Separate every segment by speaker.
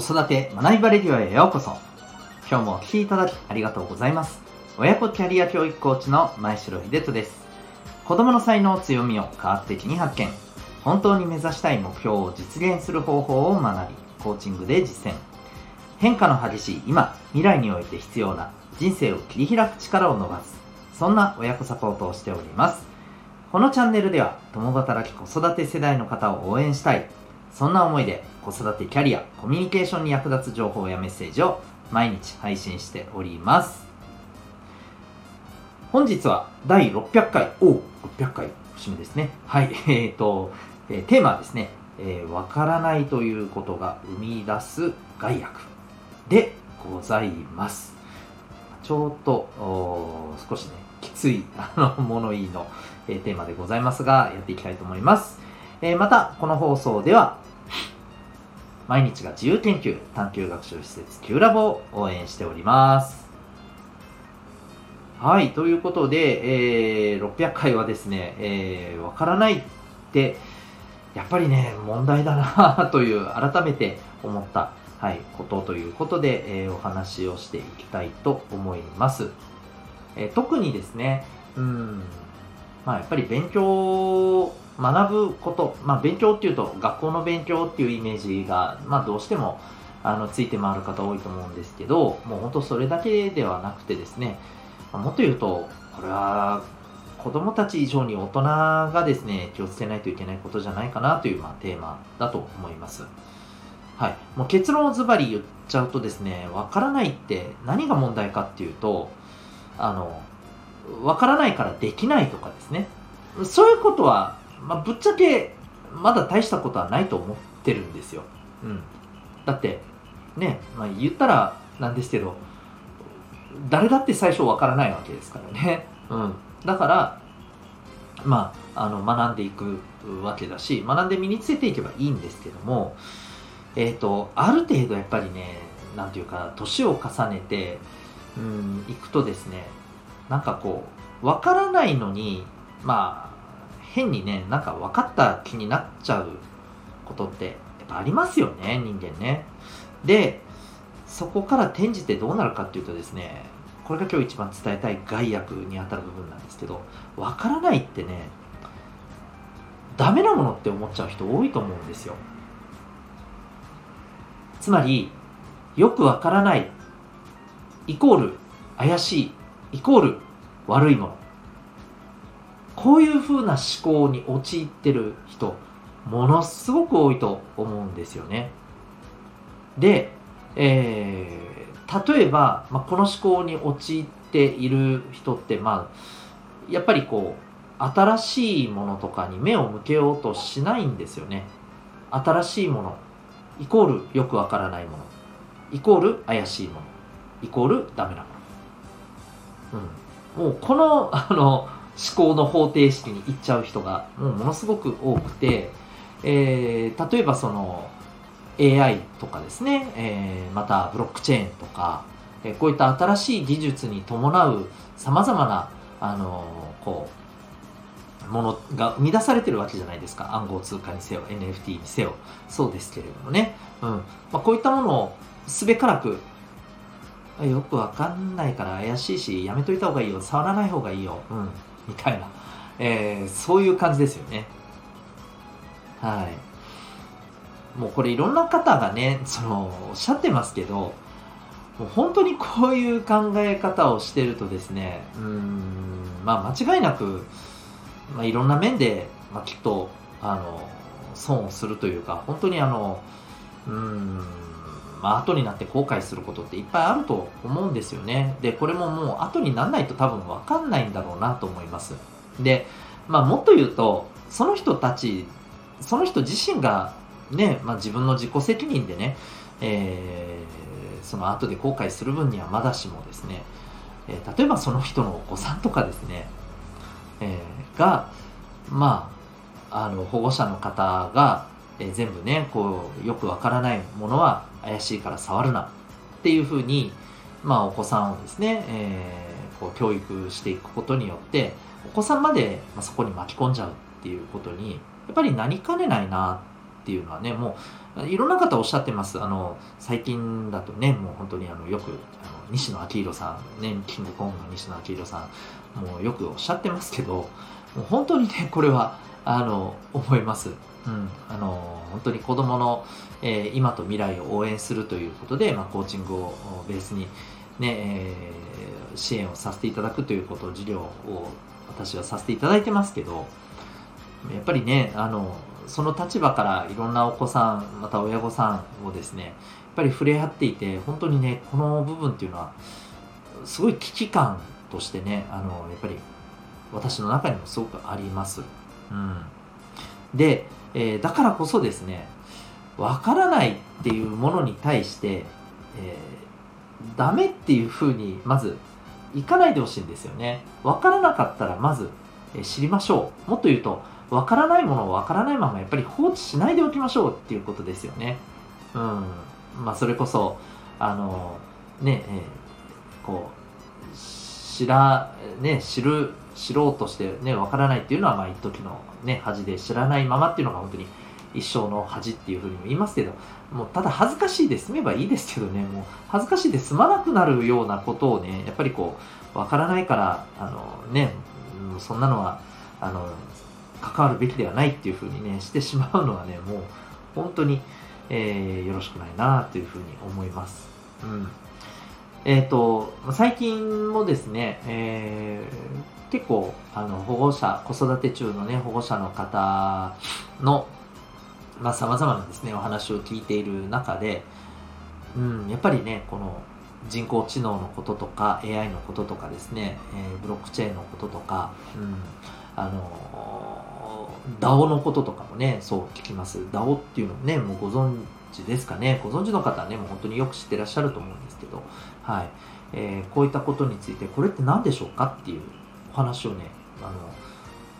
Speaker 1: 子育て学びバレディオへようこそ。今日もお聴きいただきありがとうございます。親子キャリア教育コーチの前城秀人です。子供の才能強みを科学的に発見。本当に目指したい目標を実現する方法を学びコーチングで実践。変化の激しい今未来において必要な人生を切り開く力を伸ばす。そんな親子サポートをしております。このチャンネルでは共働き子育て世代の方を応援したい。そんな思いで子育てキャリアコミュニケーションに役立つ情報やメッセージを毎日配信しております。本日は第600回お600回節目ですね。はい。えっ、ー、と、えー、テーマはですねわ、えー、からないということが生み出す害悪でございます。ちょっと少しねきついあの物言いの、えー、テーマでございますがやっていきたいと思います、えー、またこの放送では毎日が自由研究探究学習施設 Q ラボを応援しておりますはいということで、えー、600回はですね、えー、わからないってやっぱりね問題だな という改めて思ったはい、ことということで、えー、お話をしていきたいと思います。えー、特にですね、うん、まあやっぱり勉強、学ぶこと、まあ勉強っていうと学校の勉強っていうイメージが、まあどうしてもあのついて回る方多いと思うんですけど、もう本当それだけではなくてですね、もっと言うと、これは子供たち以上に大人がですね、気をつけないといけないことじゃないかなという、まあ、テーマだと思います。はい、もう結論をズバリ言っちゃうとですね、わからないって何が問題かっていうと、あの、わからないからできないとかですね。そういうことは、まあ、ぶっちゃけまだ大したことはないと思ってるんですよ。うん。だって、ね、まあ、言ったらなんですけど、誰だって最初わからないわけですからね。うん。だから、まあ、あの、学んでいくわけだし、学んで身につけていけばいいんですけども、えっ、ー、と、ある程度やっぱりね、なんていうか、年を重ねて、うん、行くとですね、なんかこう、わからないのに、まあ、変にね、なんか分かった気になっちゃうことって、やっぱありますよね、人間ね。で、そこから転じてどうなるかっていうとですね、これが今日一番伝えたい害悪にあたる部分なんですけど、わからないってね、ダメなものって思っちゃう人多いと思うんですよ。つまり、よくわからない、イコール怪しい、イコール悪いもの。こういうふうな思考に陥ってる人、ものすごく多いと思うんですよね。で、えー、例えば、まあ、この思考に陥っている人って、まあ、やっぱりこう、新しいものとかに目を向けようとしないんですよね。新しいもの、イコールよくわからないものイコール怪しいものイコールダメなもの、うん、もうこのあの思考の方程式にいっちゃう人がもうものすごく多くて、えー、例えばその AI とかですね、えー、またブロックチェーンとか、えー、こういった新しい技術に伴うさまざまなあのこうものが生み出されてるわけじゃないですか。暗号通貨にせよ NFT にせよ。そうですけれどもね、うん。まあ、こういったものをすべからくよくわかんないから怪しいしやめといた方がいいよ。触らない方がいいよ、うん、みたいな、えー、そういう感じですよね。はい。もうこれいろんな方がねそのおっしゃってますけどもう本当にこういう考え方をしてるとですねうんまあ間違いなくまあ、いろんな面で、まあ、きっとあの損をするというか本当にあのうんまあ後になって後悔することっていっぱいあると思うんですよね。でこれももう後にならないと多分分かんないんだろうなと思います。で、まあ、もっと言うとその人たちその人自身がね、まあ、自分の自己責任でね、えー、その後で後悔する分にはまだしもですね、えー、例えばその人のお子さんとかですね、えー、がまああの保護者の方が、えー、全部ねこうよくわからないものは怪しいから触るなっていうふうに、まあ、お子さんをですね、えー、こう教育していくことによってお子さんまで、ま、そこに巻き込んじゃうっていうことにやっぱりなりかねないなっていうのはねもういろんな方おっしゃってます。あの最近だとねもう本当にあのよくあの西野昭弘さんねキングコングの西野昭弘さんもうよくおっしゃってますけどもう本当にねこれはあの思います。うん、あの本当に子供の、えー、今と未来を応援するということで、まあ、コーチングをベースにね、えー、支援をさせていただくということを事業を私はさせていただいてますけどやっぱりねあのその立場からいろんなお子さんまた親御さんをですねやっぱり触れ合っていて本当にねこの部分っていうのはすごい危機感としてねあのやっぱり私の中にもすごくあります。うん、で、えー、だからこそですねわからないっていうものに対して、えー、ダメっていうふうにまずいかないでほしいんですよね。わからなかったらまず、え知りましょう。もっと言うと、わからないものをわからないままやっぱり放置しないでおきましょうっていうことですよね。うん。まあ、それこそ、あの、ね、えー、こう、知ら、ね、知る、知ろうとしてね、わからないっていうのは、まあ、一時のね、恥で知らないままっていうのが本当に一生の恥っていうふうにも言いますけど、もうただ恥ずかしいで済めばいいですけどね、もう恥ずかしいで済まなくなるようなことをね、やっぱりこう、わからないから、あのね、そんなのは、あの、関わるべきではないっていうふうにね、してしまうのはね、もう本当に、えー、よろしくないなというふうに思います。うん。えっ、ー、と、最近もですね、えー、結構、あの、保護者、子育て中のね、保護者の方の、まあ、様々なですね、お話を聞いている中で、うん、やっぱりね、この人工知能のこととか、AI のこととかですね、えー、ブロックチェーンのこととか、うん、あの、DAO のこととかもね、そう聞きます。DAO っていうのもね、もうご存知ですかね。ご存知の方はね、もう本当によく知ってらっしゃると思うんですけど、はい。えー、こういったことについて、これって何でしょうかっていう話をね、あの、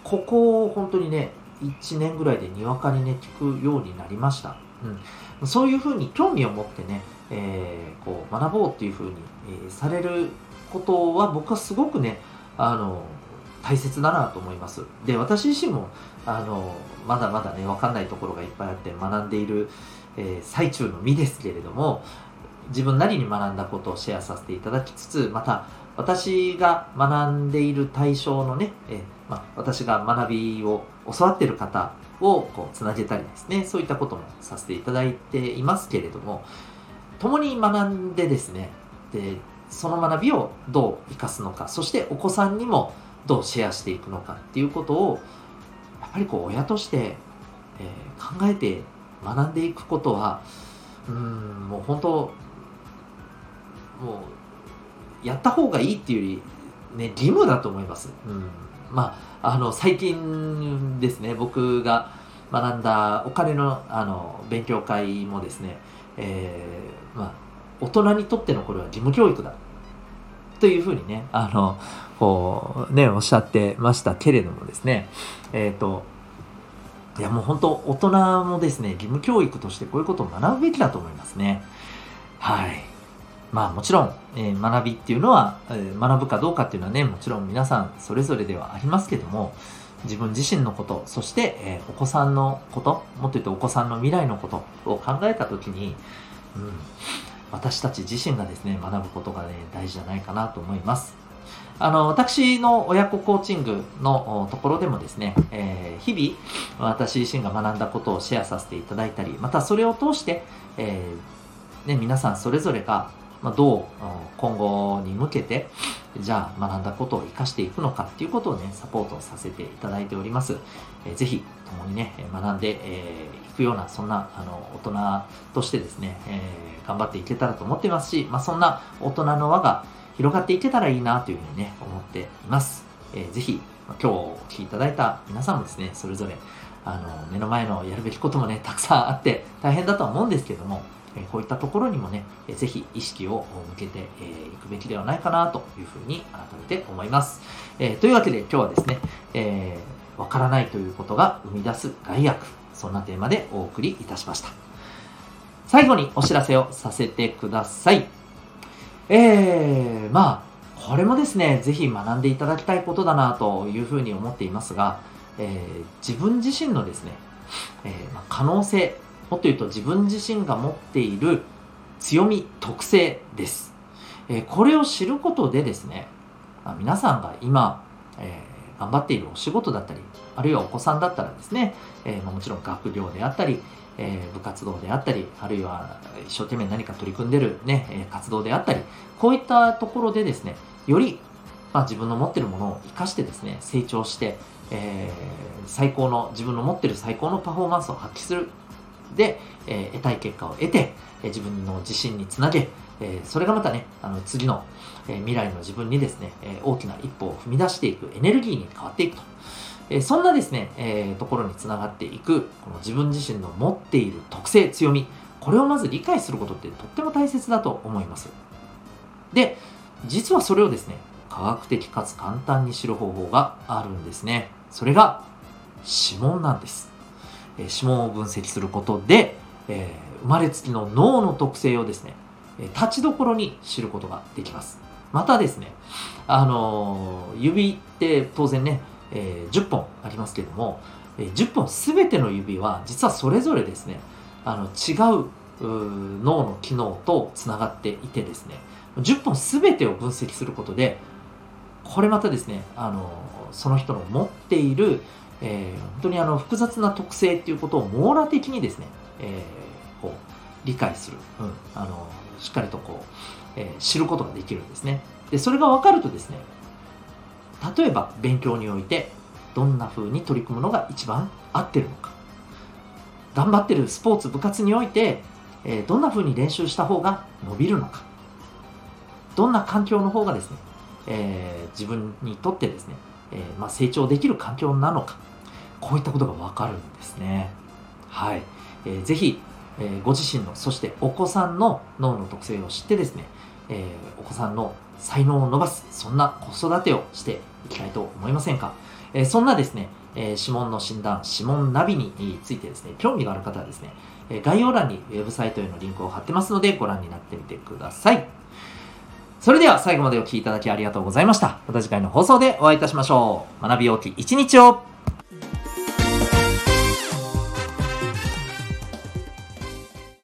Speaker 1: ここを本当にね、1年ぐらいでにわかにね、聞くようになりました。うん、そういうふうに興味を持ってね、えー、こう学ぼうっていうふうに、えー、されることは僕はすごくね、あの、大切だなと思います。で、私自身も、あの、まだまだね、わかんないところがいっぱいあって学んでいる、えー、最中の身ですけれども、自分なりに学んだことをシェアさせていただきつつ、また、私が学んでいる対象のね、えまあ、私が学びを教わっている方をこうつなげたりですね、そういったこともさせていただいていますけれども、共に学んでですね、で、その学びをどう生かすのか、そしてお子さんにもどうシェアしていくのかっていうことを、やっぱりこう親として、えー、考えて学んでいくことは、うん、もう本当、もう、やった方がいいっていうより、ね、義務だと思います。うんまあ、あの、最近ですね、僕が学んだお金の、あの、勉強会もですね、えー、まあ、大人にとってのこれは義務教育だ。というふうにね、あの、こう、ね、おっしゃってましたけれどもですね、えっ、ー、と、いやもう本当、大人もですね、義務教育としてこういうことを学ぶべきだと思いますね。はい。まあもちろん、えー、学びっていうのは、えー、学ぶかどうかっていうのはね、もちろん皆さんそれぞれではありますけども、自分自身のこと、そして、えー、お子さんのこと、もっと言うとお子さんの未来のことを考えたときに、うん、私たち自身がですね、学ぶことがね、大事じゃないかなと思います。あの、私の親子コーチングのところでもですね、えー、日々、私自身が学んだことをシェアさせていただいたり、またそれを通して、えー、ね、皆さんそれぞれがまあ、どう今後に向けて、じゃあ学んだことを活かしていくのかっていうことをね、サポートさせていただいております。えー、ぜひ、共にね、学んでい、えー、くような、そんな、あの、大人としてですね、えー、頑張っていけたらと思ってますし、まあ、そんな大人の輪が広がっていけたらいいなというふうにね、思っています。えー、ぜひ、今日お聞きいただいた皆さんもですね、それぞれ、あの、目の前のやるべきこともね、たくさんあって大変だとは思うんですけども、えこういったところにもね、えぜひ意識を向けていくべきではないかなというふうに改めて思います。えというわけで今日はですね、え、わからないということが生み出す害悪、そんなテーマでお送りいたしました。最後にお知らせをさせてください。えー、まあ、これもですね、ぜひ学んでいただきたいことだなというふうに思っていますが、えー、自分自身のですね、えー、まあ、可能性、もっと言うと自分自身が持っている強み、特性です。え、これを知ることでですね、あ、皆さんが今、えー、頑張っているお仕事だったり、あるいはお子さんだったらですね、えま、もちろん学業であったり、え部活動であったり、あるいは一生懸命何か取り組んでるね、え活動であったり、こういったところでですね、より、まあ、自分の持ってるものを活かしてですね、成長して、えー、最高の、自分の持ってる最高のパフォーマンスを発揮する。で、えー、得たい結果を得て、えー、自分の自信につなげ、えー、それがまたね、あの次の、え、未来の自分にですね、え、大きな一歩を踏み出していくエネルギーに変わっていくと。え、そんなですね、え、ところにつながっていく、この自分自身の持っている特性、強み、これをまず理解することってとっても大切だと思います。で、実はそれをですね、科学的かつ簡単に知る方法があるんですね。それが指紋なんです。指紋を分析することで、えー、生まれつきの脳の特性をですね、立ちどころに知ることができます。またですね、あのー、指って当然ね、えー、10本ありますけども、えー、10本すべての指は実はそれぞれですね、あの違う脳の機能とつながっていてですね、10本すべてを分析することで、これまたですね、あのその人の持っている、えー、本当にあの複雑な特性っていうことを網羅的にですね、えー、こう理解する、うん、あのしっかりとこう、えー、知ることができるんですね。で、それが分かるとですね、例えば勉強においてどんな風に取り組むのが一番合ってるのか。頑張ってるスポーツ、部活において、えー、どんな風に練習した方が伸びるのか。どんな環境の方がですね、えー、自分にとってですね、えー、まあ、成長できる環境なのか、こういったことがわかるんですね。はい。えー、ぜひ、えー、ご自身の、そしてお子さんの脳の特性を知ってですね、えお子さんの才能を伸ばす、そんな子育てをしていきたいと思いませんか、えそんなですね、え指紋の診断、指紋ナビについてですね、興味がある方はですね、え概要欄にウェブサイトへのリンクを貼ってますのでご覧になってみてください。それでは最後までお聴きいただきありがとうございました。また次回の放送でお会いいたしましょう。学び大きい一日を